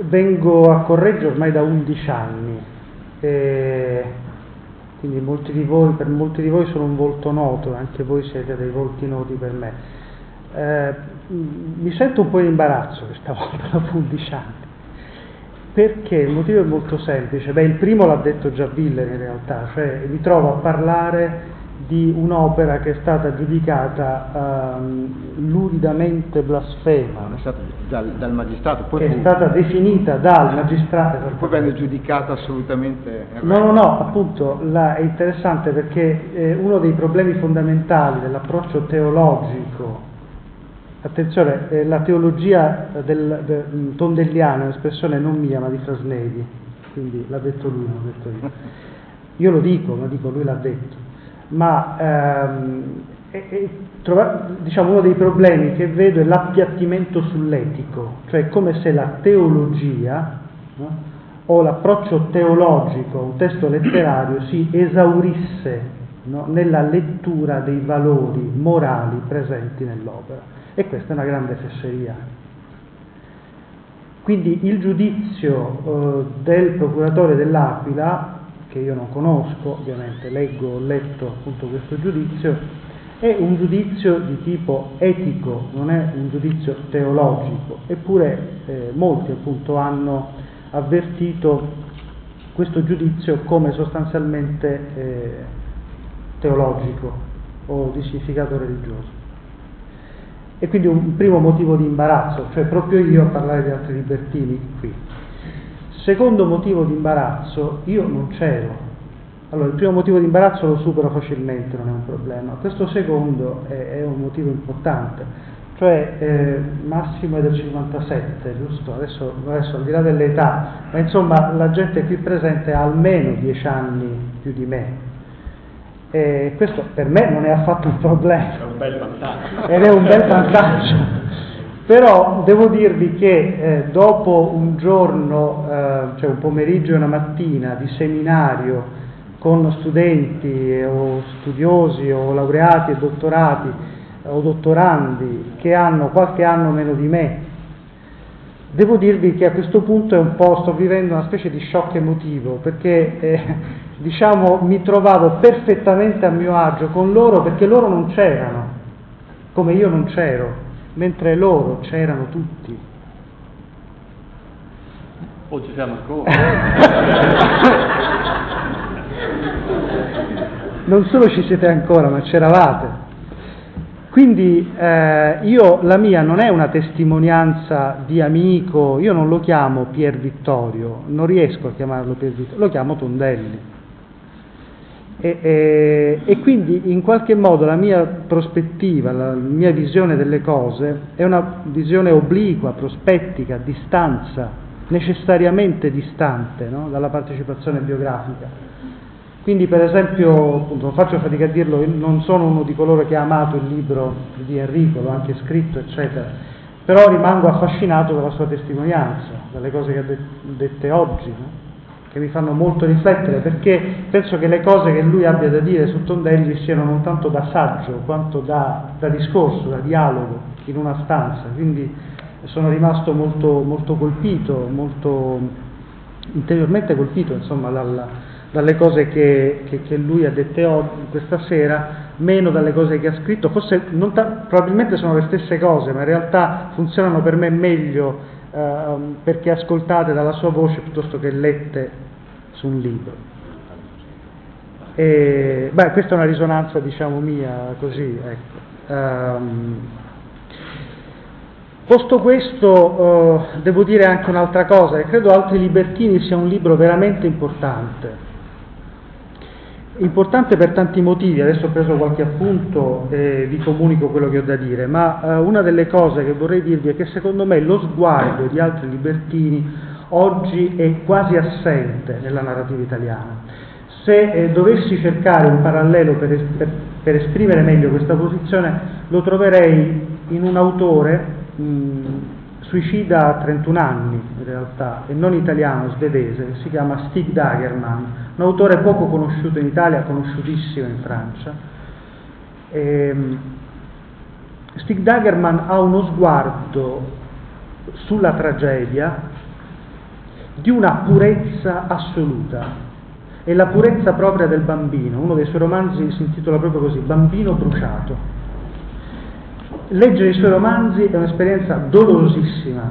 vengo a Correggio ormai da 11 anni, quindi molti voi, per molti di voi sono un volto noto, anche voi siete dei volti noti per me. Eh, mi sento un po' in imbarazzo questa volta dopo 11 anni, perché il motivo è molto semplice. Beh, il primo l'ha detto già Viller in realtà, cioè mi trovo a parlare di un'opera che è stata giudicata um, luridamente blasfema. È stata dal, dal magistrato, poi è fu, stata definita dal magistrato. Poi venne giudicata assolutamente. No, no, no, appunto la, è interessante perché eh, uno dei problemi fondamentali dell'approccio teologico Attenzione, eh, la teologia del, del, tondelliana è un'espressione non mia ma di Frasnedi, quindi l'ha detto lui, non l'ho detto io. Io lo dico, ma dico lui l'ha detto. Ma ehm, è, è, trova, diciamo, uno dei problemi che vedo è l'appiattimento sull'etico, cioè come se la teologia no, o l'approccio teologico a un testo letterario si esaurisse no, nella lettura dei valori morali presenti nell'opera. E questa è una grande fesseria. Quindi il giudizio eh, del procuratore dell'Aquila, che io non conosco, ovviamente leggo, ho letto appunto questo giudizio, è un giudizio di tipo etico, non è un giudizio teologico, eppure eh, molti appunto hanno avvertito questo giudizio come sostanzialmente eh, teologico o di significato religioso. E quindi un primo motivo di imbarazzo, cioè proprio io a parlare di altri libertini qui. Secondo motivo di imbarazzo, io non c'ero. Allora, il primo motivo di imbarazzo lo supero facilmente, non è un problema. Questo secondo è, è un motivo importante, cioè eh, Massimo è del 57, giusto? Adesso, adesso al di là dell'età, ma insomma la gente qui presente ha almeno dieci anni più di me, e questo per me non è affatto un problema. È un bel vantaggio. Ed è un bel vantaggio. Però devo dirvi che eh, dopo un giorno, eh, cioè un pomeriggio e una mattina di seminario con studenti o studiosi o laureati e dottorati o dottorandi che hanno qualche anno meno di me, devo dirvi che a questo punto è un po', sto vivendo una specie di shock emotivo perché eh, diciamo, mi trovavo perfettamente a mio agio con loro perché loro non c'erano, come io non c'ero, mentre loro c'erano tutti. O ci siamo ancora. non solo ci siete ancora, ma c'eravate. Quindi eh, io, la mia non è una testimonianza di amico, io non lo chiamo Pier Vittorio, non riesco a chiamarlo Pier Vittorio, lo chiamo Tondelli. E, e, e, quindi in qualche modo la mia prospettiva, la mia visione delle cose è una visione obliqua, prospettica, distanza, necessariamente distante no? dalla partecipazione biografica. Quindi per esempio, appunto, non faccio fatica a dirlo, non sono uno di coloro che ha amato il libro di Enrico, l'ho anche scritto, eccetera, però rimango affascinato dalla sua testimonianza, dalle cose che ha dette oggi. No? Che mi fanno molto riflettere perché penso che le cose che lui abbia da dire su Tondelli siano non tanto da saggio quanto da, da discorso, da dialogo in una stanza, quindi sono rimasto molto, molto colpito, molto interiormente colpito insomma, dalla, dalle cose che, che, che, lui ha dette oggi, questa sera, meno dalle cose che ha scritto, forse ta- probabilmente sono le stesse cose, ma in realtà funzionano per me meglio eh, perché ascoltate dalla sua voce piuttosto che lette su un libro. E, beh, questa è una risonanza, diciamo, mia, così, ecco. Um, posto questo, uh, devo dire anche un'altra cosa, che credo Altri Libertini sia un libro veramente importante Importante per tanti motivi, adesso ho preso qualche appunto e vi comunico quello che ho da dire, ma eh, una delle cose che vorrei dirvi è che secondo me lo sguardo di altri libertini oggi è quasi assente nella narrativa italiana. Se eh, dovessi cercare un parallelo per, per, per, esprimere meglio questa posizione, lo troverei in un autore mh, suicida a 31 anni in realtà, e non italiano, svedese, che si chiama Stig Dagerman, un autore poco conosciuto in Italia, conosciutissimo in Francia. Ehm, Stig Dagerman ha uno sguardo sulla tragedia di una purezza assoluta. È la purezza propria del bambino. Uno dei suoi romanzi si intitola proprio così, Bambino bruciato. Leggere i suoi romanzi è un'esperienza dolorosissima,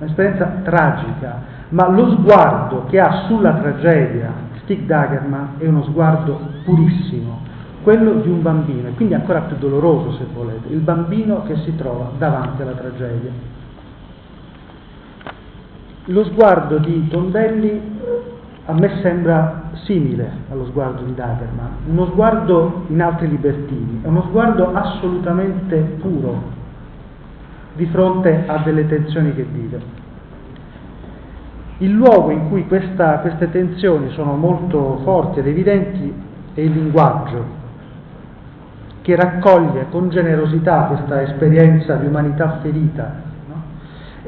un'esperienza tragica, ma lo sguardo che ha sulla tragedia Stig Dagerman è uno sguardo purissimo, quello di un bambino, e quindi ancora più doloroso se volete, il bambino che si trova davanti alla tragedia. Lo sguardo di Tondelli a me sembra simile allo sguardo di Dagerman, uno sguardo in altri libertini, è uno sguardo assolutamente puro di fronte a delle tensioni che vive. Il luogo in cui questa, queste tensioni sono molto forti ed evidenti è il linguaggio, che raccoglie con generosità questa esperienza di umanità ferita.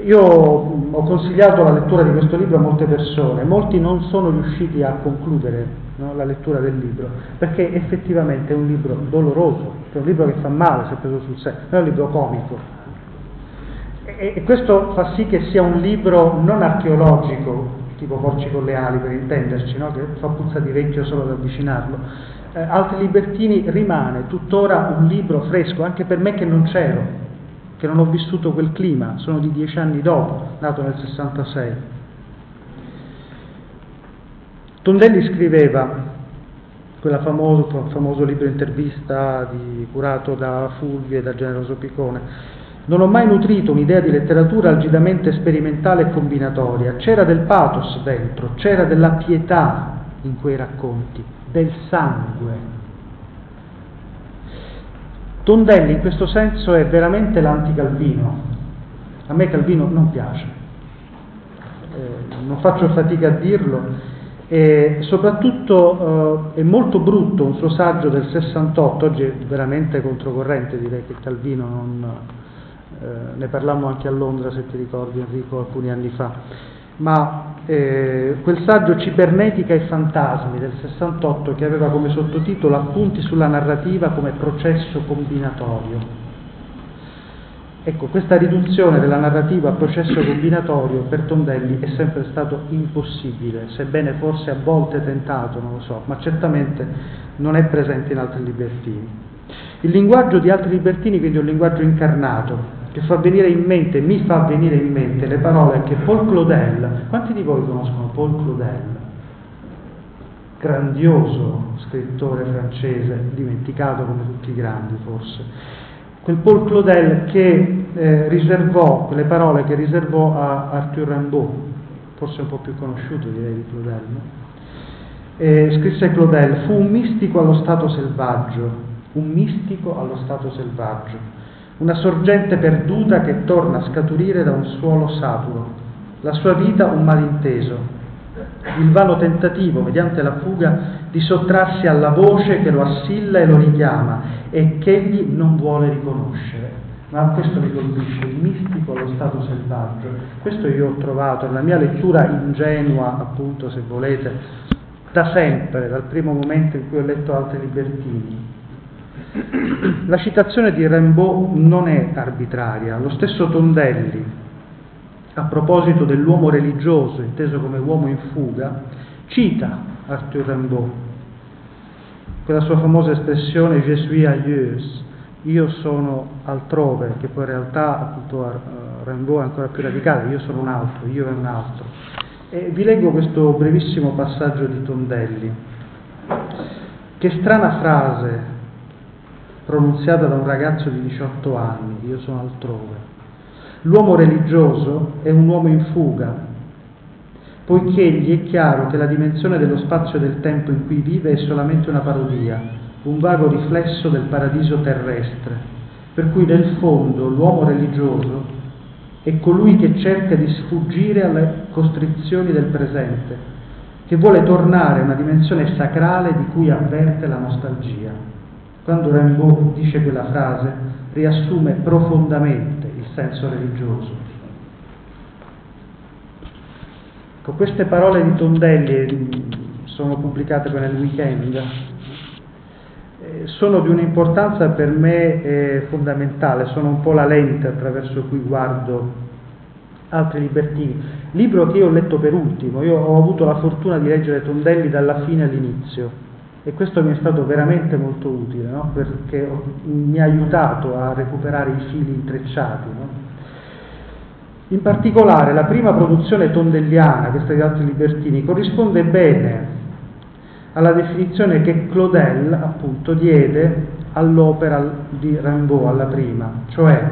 Io ho consigliato la lettura di questo libro a molte persone, molti non sono riusciti a concludere no, la lettura del libro, perché effettivamente è un libro doloroso, è un libro che fa male se preso sul serio, non è un libro comico. E, e questo fa sì che sia un libro non archeologico, tipo Porci con le ali per intenderci, no? che fa puzza di vecchio solo ad avvicinarlo, eh, Altri Libertini rimane tuttora un libro fresco, anche per me che non c'ero, che non ho vissuto quel clima, sono di dieci anni dopo, nato nel 66. Tondelli scriveva quel famoso, famoso, libro intervista di, curato da Fulvio e da Generoso Piccone. Non ho mai nutrito un'idea di letteratura algidamente sperimentale e combinatoria. C'era del pathos dentro, c'era della pietà in quei racconti del sangue. Tondelli in questo senso è veramente l'anticalvino. A me Calvino non piace, eh, non faccio fatica a dirlo, e soprattutto eh, è molto brutto un suo saggio del 68, oggi è veramente controcorrente direi che Calvino non, eh, ne parlammo anche a Londra se ti ricordi Enrico alcuni anni fa. Ma eh, quel saggio Cibernetica e fantasmi del 68 che aveva come sottotitolo Appunti sulla narrativa come processo combinatorio. Ecco, questa riduzione della narrativa a processo combinatorio per Tondelli è sempre stato impossibile, sebbene forse a volte tentato, non lo so, ma certamente non è presente in altri libertini. Il linguaggio di altri libertini quindi è un linguaggio incarnato, che fa venire in mente, mi fa venire in mente le parole che Paul Claudel, quanti di voi conoscono Paul Claudel? Grandioso scrittore francese, dimenticato come tutti i grandi forse. Quel Paul Claudel che eh, riservò, quelle parole che riservò a Arthur Rimbaud, forse un po' più conosciuto direi di Claudel, no? E scrisse Claudel, fu un mistico allo stato selvaggio, un mistico allo stato selvaggio una sorgente perduta che torna a scaturire da un suolo saturo, la sua vita un malinteso, il vano tentativo, mediante la fuga, di sottrarsi alla voce che lo assilla e lo richiama e che egli non vuole riconoscere. Ma questo mi colpisce, il mistico allo stato selvaggio. Questo io ho trovato nella mia lettura ingenua, appunto, se volete, da sempre, dal primo momento in cui ho letto altri libertini. La citazione di Rimbaud non è arbitraria, lo stesso Tondelli, a proposito dell'uomo religioso, inteso come uomo in fuga, cita Arthur Rimbaud, quella sua famosa espressione Je suis ailleurs, io sono altrove, che poi in realtà appunto uh, Rimbaud è ancora più radicale, io sono un altro, io è un altro. E vi leggo questo brevissimo passaggio di Tondelli. Che strana frase pronunziata da un ragazzo di 18 anni, io sono altrove. L'uomo religioso è un uomo in fuga, poiché gli è chiaro che la dimensione dello spazio e del tempo in cui vive è solamente una parodia, un vago riflesso del paradiso terrestre, per cui nel fondo l'uomo religioso è colui che cerca di sfuggire alle costrizioni del presente, che vuole tornare a una dimensione sacrale di cui avverte la nostalgia. Quando Rimbaud dice quella frase, riassume profondamente il senso religioso. Con queste parole di Tondelli sono pubblicate nel weekend, eh, sono di un'importanza per me eh, fondamentale, sono un po' la lente attraverso cui guardo altri libertini, libro che io ho letto per ultimo, io ho avuto la fortuna di leggere Tondelli dalla fine all'inizio e questo mi è stato veramente molto utile no? perché mi ha aiutato a recuperare i fili intrecciati. No? In particolare la prima produzione tondelliana, questa di altri libertini, corrisponde bene alla definizione che Claudel appunto diede all'opera di Rimbaud, alla prima, cioè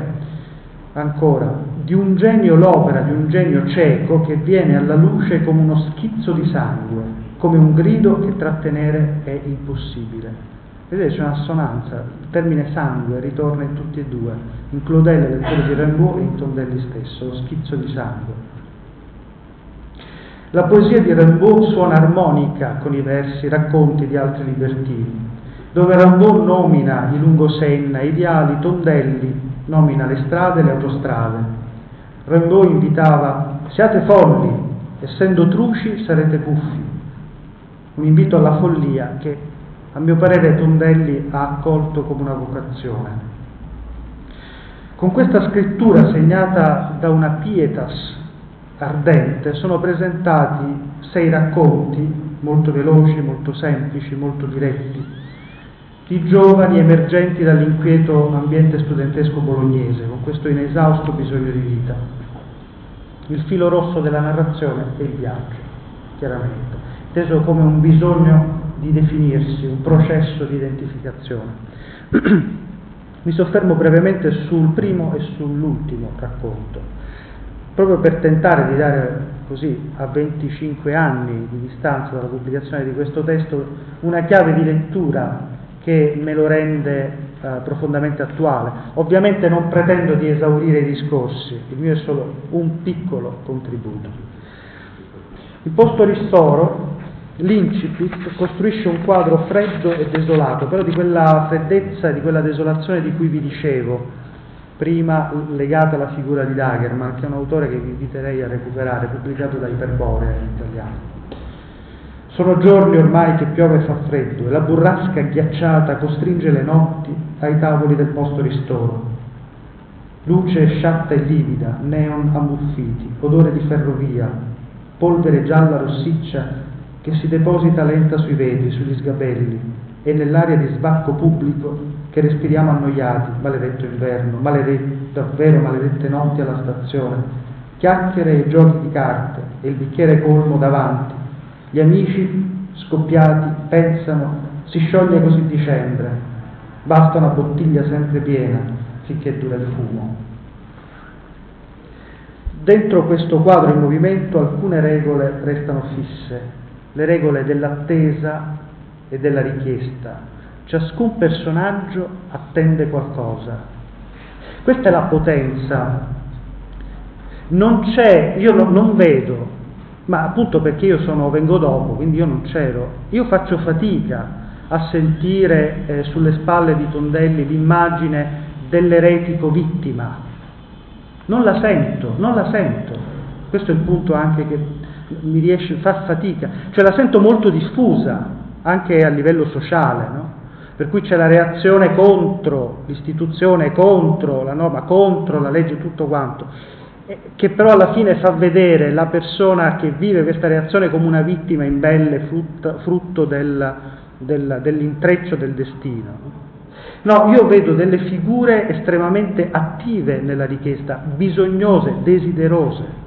ancora di un genio l'opera di un genio cieco che viene alla luce come uno schizzo di sangue, come un grido che trattenere è impossibile. Vedete, c'è un'assonanza, il termine sangue ritorna in tutti e due, in Claudel, lettore di Rimbaud e in Tondelli stesso, lo schizzo di sangue. La poesia di Rimbaud suona armonica con i versi, racconti di altri libertini, dove Rimbaud nomina i lungosenna, i viali, Tondelli nomina le strade e le autostrade. Rimbaud invitava, siate folli, essendo truci sarete puffi. Un invito alla follia che, a mio parere, Tondelli ha accolto come una vocazione. Con questa scrittura segnata da una pietas ardente sono presentati sei racconti molto veloci, molto semplici, molto diretti, di giovani emergenti dall'inquieto ambiente studentesco bolognese, con questo inesausto bisogno di vita. Il filo rosso della narrazione è il viaggio, chiaramente, inteso come un bisogno di definirsi, un processo di identificazione. Mi soffermo brevemente sul primo e sull'ultimo racconto, proprio per tentare di dare così a 25 anni di distanza dalla pubblicazione di questo testo una chiave di lettura che me lo rende eh, profondamente attuale. Ovviamente non pretendo di esaurire i discorsi, il mio è solo un piccolo contributo. Il posto ristoro, l'incipit, costruisce un quadro freddo e desolato, però di quella freddezza e di quella desolazione di cui vi dicevo, prima legata alla figura di Dagerman, che è un autore che vi inviterei a recuperare, pubblicato da Iperborea in italiano. Sono giorni ormai che piove e fa freddo e la burrasca ghiacciata costringe le notti ai tavoli del posto ristoro. Luce sciatta e livida, neon ammuffiti, odore di ferrovia, polvere gialla rossiccia che si deposita lenta sui vetri, sugli sgabelli e nell'aria di sbacco pubblico che respiriamo annoiati, maledetto inverno, maledetto, davvero maledette notti alla stazione, chiacchiere e giochi di carte e il bicchiere colmo davanti, gli amici scoppiati pensano, si scioglie così dicembre, basta una bottiglia sempre piena finché dura il fumo. Dentro questo quadro in movimento alcune regole restano fisse, le regole dell'attesa e della richiesta. Ciascun personaggio attende qualcosa. Questa è la potenza. Non c'è, io non vedo ma appunto perché io sono, vengo dopo, quindi io non c'ero, io faccio fatica a sentire eh, sulle spalle di Tondelli l'immagine dell'eretico vittima. Non la sento, non la sento. Questo è il punto anche che mi riesce, fa fatica, cioè la sento molto diffusa anche a livello sociale, no? per cui c'è la reazione contro l'istituzione, contro la norma, contro la legge, tutto quanto che però alla fine fa vedere la persona che vive questa reazione come una vittima imbelle, frutto, frutto del, del, dell'intreccio del destino. No, io vedo delle figure estremamente attive nella richiesta, bisognose, desiderose.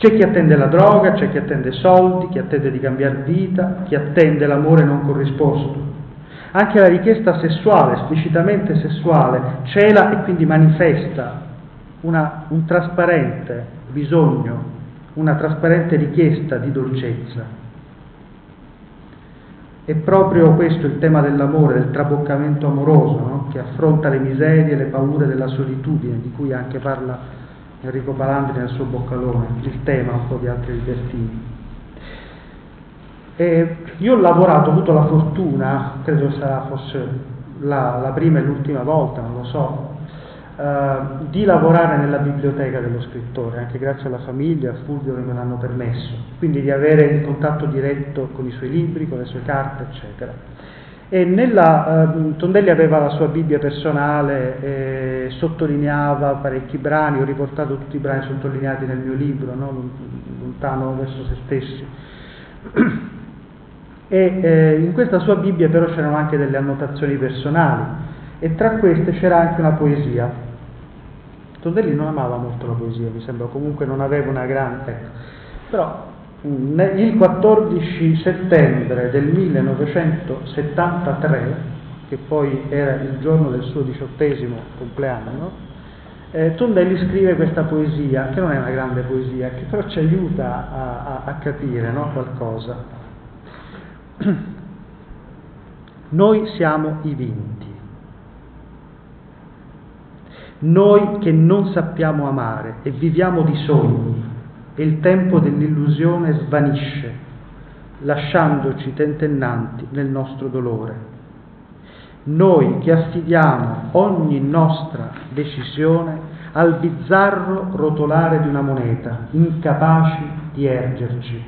C'è chi attende la droga, c'è chi attende soldi, chi attende di cambiare vita, chi attende l'amore non corrisposto. Anche la richiesta sessuale, esplicitamente sessuale, cela e quindi manifesta una, un trasparente bisogno, una trasparente richiesta di dolcezza. È proprio questo il tema dell'amore, del traboccamento amoroso, no? che affronta le miserie le paure della solitudine, di cui anche parla Enrico Palandri nel suo boccalone, il tema un po' di altri libertini. E io ho lavorato, ho avuto la fortuna, credo sarà forse la, la prima e l'ultima volta, non lo so, eh, di lavorare nella biblioteca dello scrittore, anche grazie alla famiglia, a Fulvio che me l'hanno permesso, quindi di avere il contatto diretto con i suoi libri, con le sue carte, eccetera. E nella, eh, Tondelli aveva la sua Bibbia personale, eh, sottolineava parecchi brani, ho riportato tutti i brani sottolineati nel mio libro, no? Lontano verso se stessi. E eh, in questa sua Bibbia però c'erano anche delle annotazioni personali e tra queste c'era anche una poesia. Tondelli non amava molto la poesia, mi sembra, comunque non aveva una grande... Ecco. Però il 14 settembre del 1973, che poi era il giorno del suo diciottesimo compleanno, eh, Tondelli scrive questa poesia, che non è una grande poesia, che però ci aiuta a, a, a capire no, qualcosa. Noi siamo i vinti, noi che non sappiamo amare e viviamo di sogni e il tempo dell'illusione svanisce, lasciandoci tentennanti nel nostro dolore. Noi che affidiamo ogni nostra decisione al bizzarro rotolare di una moneta, incapaci di ergerci.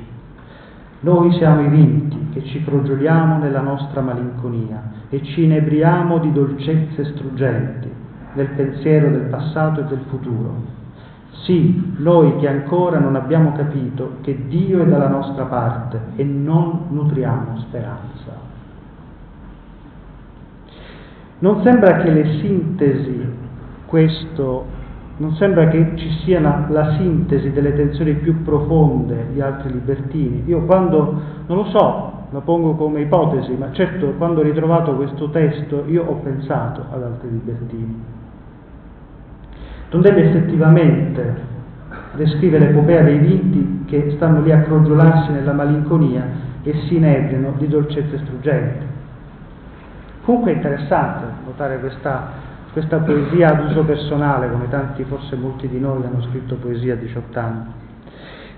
Noi siamo i vinti che ci crogioliamo nella nostra malinconia e ci inebriamo di dolcezze struggenti nel pensiero del passato e del futuro sì, noi che ancora non abbiamo capito che Dio è dalla nostra parte e non nutriamo speranza. Non sembra che le sintesi, questo, non sembra che ci sia la, la sintesi delle tensioni più profonde di altri libertini. Io quando, non lo so, la pongo come ipotesi, ma certo quando ho ritrovato questo testo io ho pensato ad altri libertini Tondelli effettivamente descrive l'epopea dei vinti che stanno lì a crogiolarsi nella malinconia e si inebriano di dolcezze struggenti. Comunque è interessante notare questa, questa poesia ad uso personale, come tanti, forse molti di noi hanno scritto poesia a 18 anni.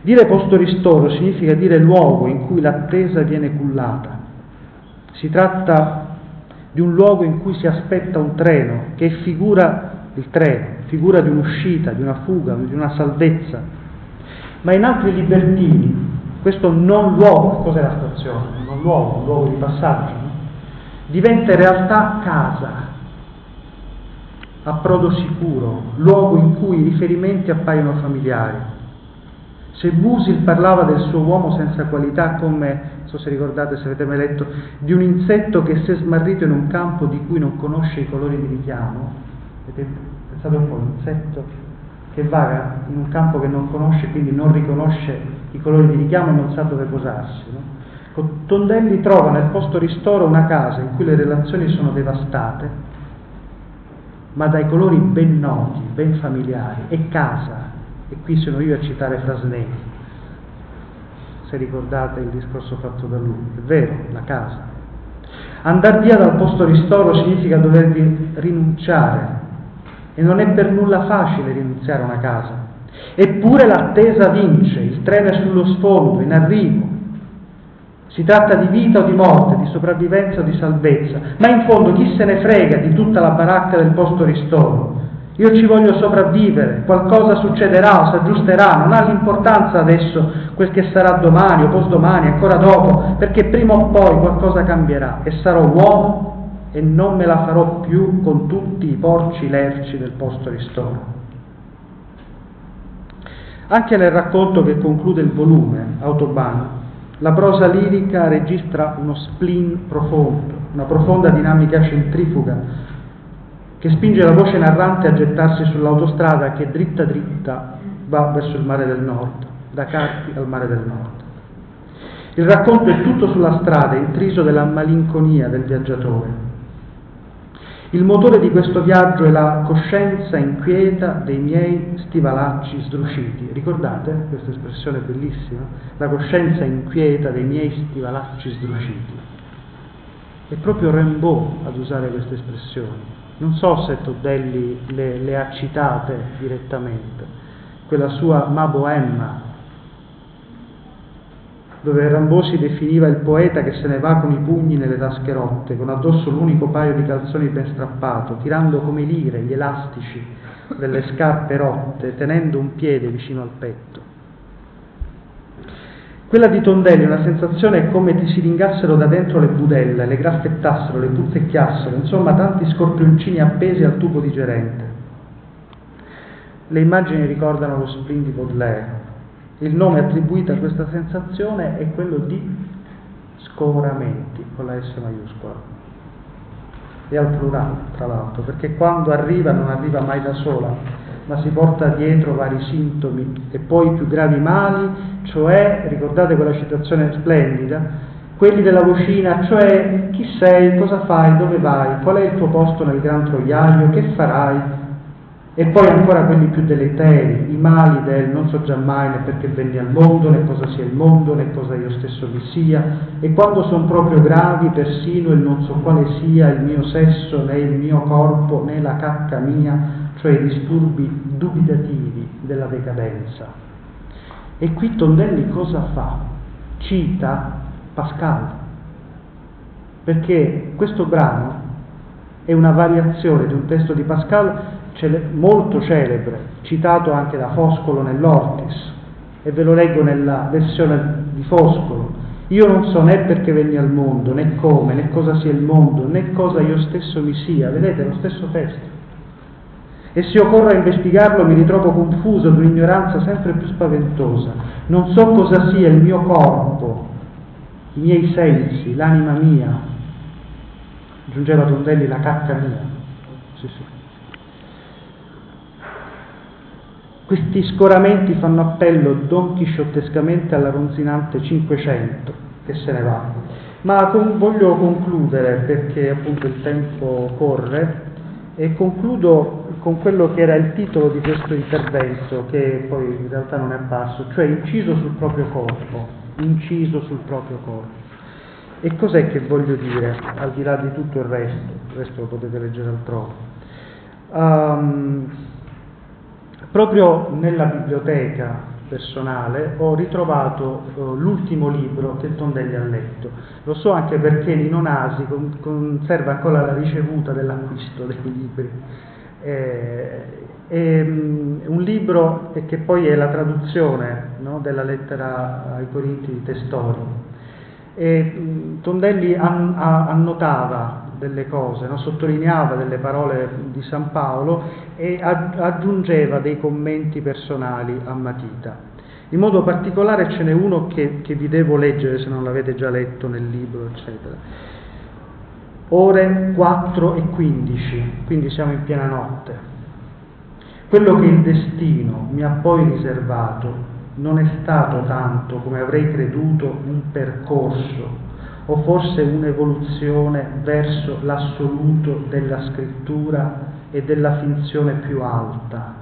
Dire posto ristoro significa dire luogo in cui l'attesa viene cullata. Si tratta di un luogo in cui si aspetta un treno che figura il treno, figura di un'uscita, di una fuga, di una salvezza. Ma in altri libertini questo non luogo, cos'è la stazione? Non luogo, un luogo di passaggio, no? diventa in realtà casa, approdo sicuro, luogo in cui i riferimenti appaiono familiari. Se Busil parlava del suo uomo senza qualità come, non so se ricordate, se avete mai letto, di un insetto che si è smarrito in un campo di cui non conosce i colori di richiamo, vedete? pensate un po', un insetto che vaga in un campo che non conosce, quindi non riconosce i colori di richiamo e non sa dove posarsi. No? Tondelli trova nel posto ristoro una casa in cui le relazioni sono devastate, ma dai colori ben noti, ben familiari, è casa, e qui sono io a citare Frasnelli, se ricordate il discorso fatto da lui, è vero, la casa. Andar via dal posto ristoro significa dover rinunciare e non è per nulla facile rinunziare a una casa. Eppure l'attesa vince, il treno è sullo sfondo, in arrivo. Si tratta di vita o di morte, di sopravvivenza o di salvezza, ma in fondo chi se ne frega di tutta la baracca del posto ristoro? Io ci voglio sopravvivere, qualcosa succederà o si aggiusterà, non ha l'importanza adesso quel che sarà domani o postdomani, ancora dopo, perché prima o poi qualcosa cambierà e sarò uomo e non me la farò più con tutti i porci lerci del posto ristoro. Anche nel racconto che conclude il volume, Autobahn, la prosa lirica registra uno spleen profondo, una profonda dinamica centrifuga che spinge la voce narrante a gettarsi sull'autostrada che dritta dritta va verso il mare del nord, da Carpi al mare del nord. Il racconto è tutto sulla strada, intriso della malinconia del viaggiatore, il motore di questo viaggio è la coscienza inquieta dei miei stivalacci sdruciti. Ricordate questa espressione bellissima? La coscienza inquieta dei miei stivalacci sdruciti. È proprio Rimbaud ad usare queste espressioni. Non so se Toddelli le, le ha citate direttamente. Quella sua Ma Bohème dove Rambo si definiva il poeta che se ne va con i pugni nelle tasche rotte, con addosso l'unico paio di calzoni ben strappato, tirando come lire gli elastici delle scarpe rotte, tenendo un piede vicino al petto. Quella di Tondelli è una sensazione come ti si ringassero da dentro le budelle, le graffettassero, le puzzecchiassero, insomma tanti scorpioncini appesi al tubo digerente. Le immagini ricordano lo spleen di Baudelaire. Il nome attribuito a questa sensazione è quello di scoramenti, con la S maiuscola. E al plurale, tra l'altro, perché quando arriva non arriva mai da sola, ma si porta dietro vari sintomi e poi i più gravi mali, cioè, ricordate quella citazione splendida, quelli della vocina, cioè chi sei, cosa fai, dove vai, qual è il tuo posto nel gran troiaio, che farai, e poi ancora quelli più deleteri, i mali del non so già mai né perché venni al mondo, né cosa sia il mondo, né cosa io stesso vi sia, e quando sono proprio gravi, persino il non so quale sia il mio sesso, né il mio corpo, né la cacca mia, cioè i disturbi dubitativi della decadenza. E qui Tondelli cosa fa? Cita Pascal, perché questo brano è una variazione di un testo di Pascal cele- molto celebre, citato anche da Foscolo nell'Ortis, e ve lo leggo nella versione di Foscolo. Io non so né perché venni al mondo, né come, né cosa sia il mondo, né cosa io stesso mi sia. Vedete, lo stesso testo e se occorre investigarlo mi ritrovo confuso di un'ignoranza sempre più spaventosa. Non so cosa sia il mio corpo, i miei sensi, l'anima mia. Aggiungeva Tondelli la cacca mia. Sì, sì. Questi scoramenti fanno appello don chisciottescamente alla ronzinante Cinquecento che se ne va. Ma con, voglio concludere perché appunto il tempo corre e concludo con quello che era il titolo di questo intervento, che poi in realtà non è apparso, cioè inciso sul proprio corpo, inciso sul proprio corpo. E cos'è che voglio dire, al di là di tutto il resto, il resto lo potete leggere altrove. Um, proprio nella biblioteca personale ho ritrovato uh, l'ultimo libro che Tondelli ha letto. Lo so anche perché Nino Nasi con, conserva ancora la ricevuta dell'acquisto dei libri eh, è mm, un libro che poi è la traduzione no, della lettera ai Corinti di Testori. E, mm, Tondelli an, a, annotava delle cose, no? sottolineava delle parole di San Paolo e aggiungeva dei commenti personali a matita. In modo particolare ce n'è uno che, che vi devo leggere se non l'avete già letto nel libro, eccetera ore 4 e 15, quindi siamo in piena notte. Quello che il destino mi ha poi riservato non è stato tanto come avrei creduto un percorso o forse un'evoluzione verso l'assoluto della scrittura e della finzione più alta.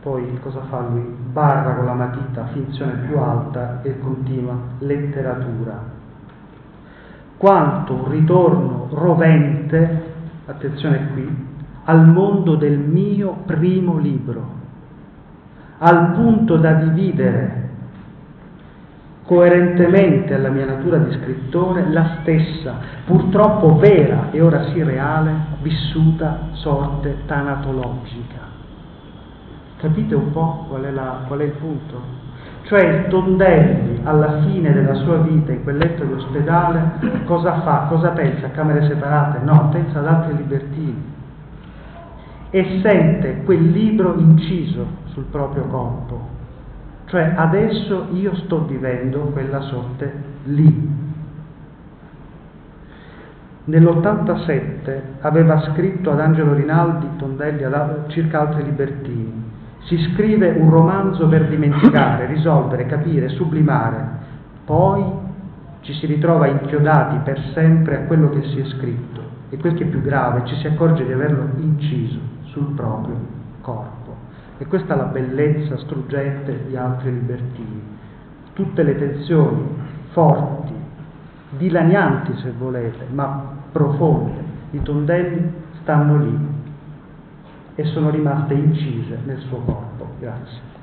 Poi cosa fa lui? Barra con la matita, finzione più alta e continua, letteratura quanto un ritorno rovente, attenzione qui, al mondo del mio primo libro, al punto da dividere coerentemente alla mia natura di scrittore la stessa, purtroppo vera e ora sì reale, vissuta sorte tanatologica. Capite un po' qual è, la, qual è il punto? Cioè Tondelli alla fine della sua vita in quel letto di ospedale cosa fa? Cosa pensa? A camere separate? No, pensa ad altri libertini e sente quel libro inciso sul proprio corpo. Cioè adesso io sto vivendo quella sorte lì. Nell'87 aveva scritto ad Angelo Rinaldi, Tondelli, ad circa altri libertini si scrive un romanzo per dimenticare, risolvere, capire, sublimare, poi ci si ritrova inchiodati per sempre a quello che si è scritto e quel che è più grave, ci si accorge di averlo inciso sul proprio corpo. E questa è la bellezza struggente di altri libertini. Tutte le tensioni forti, dilanianti se volete, ma profonde di Tondelli stanno lì e sono rimaste incise nel suo corpo. Grazie.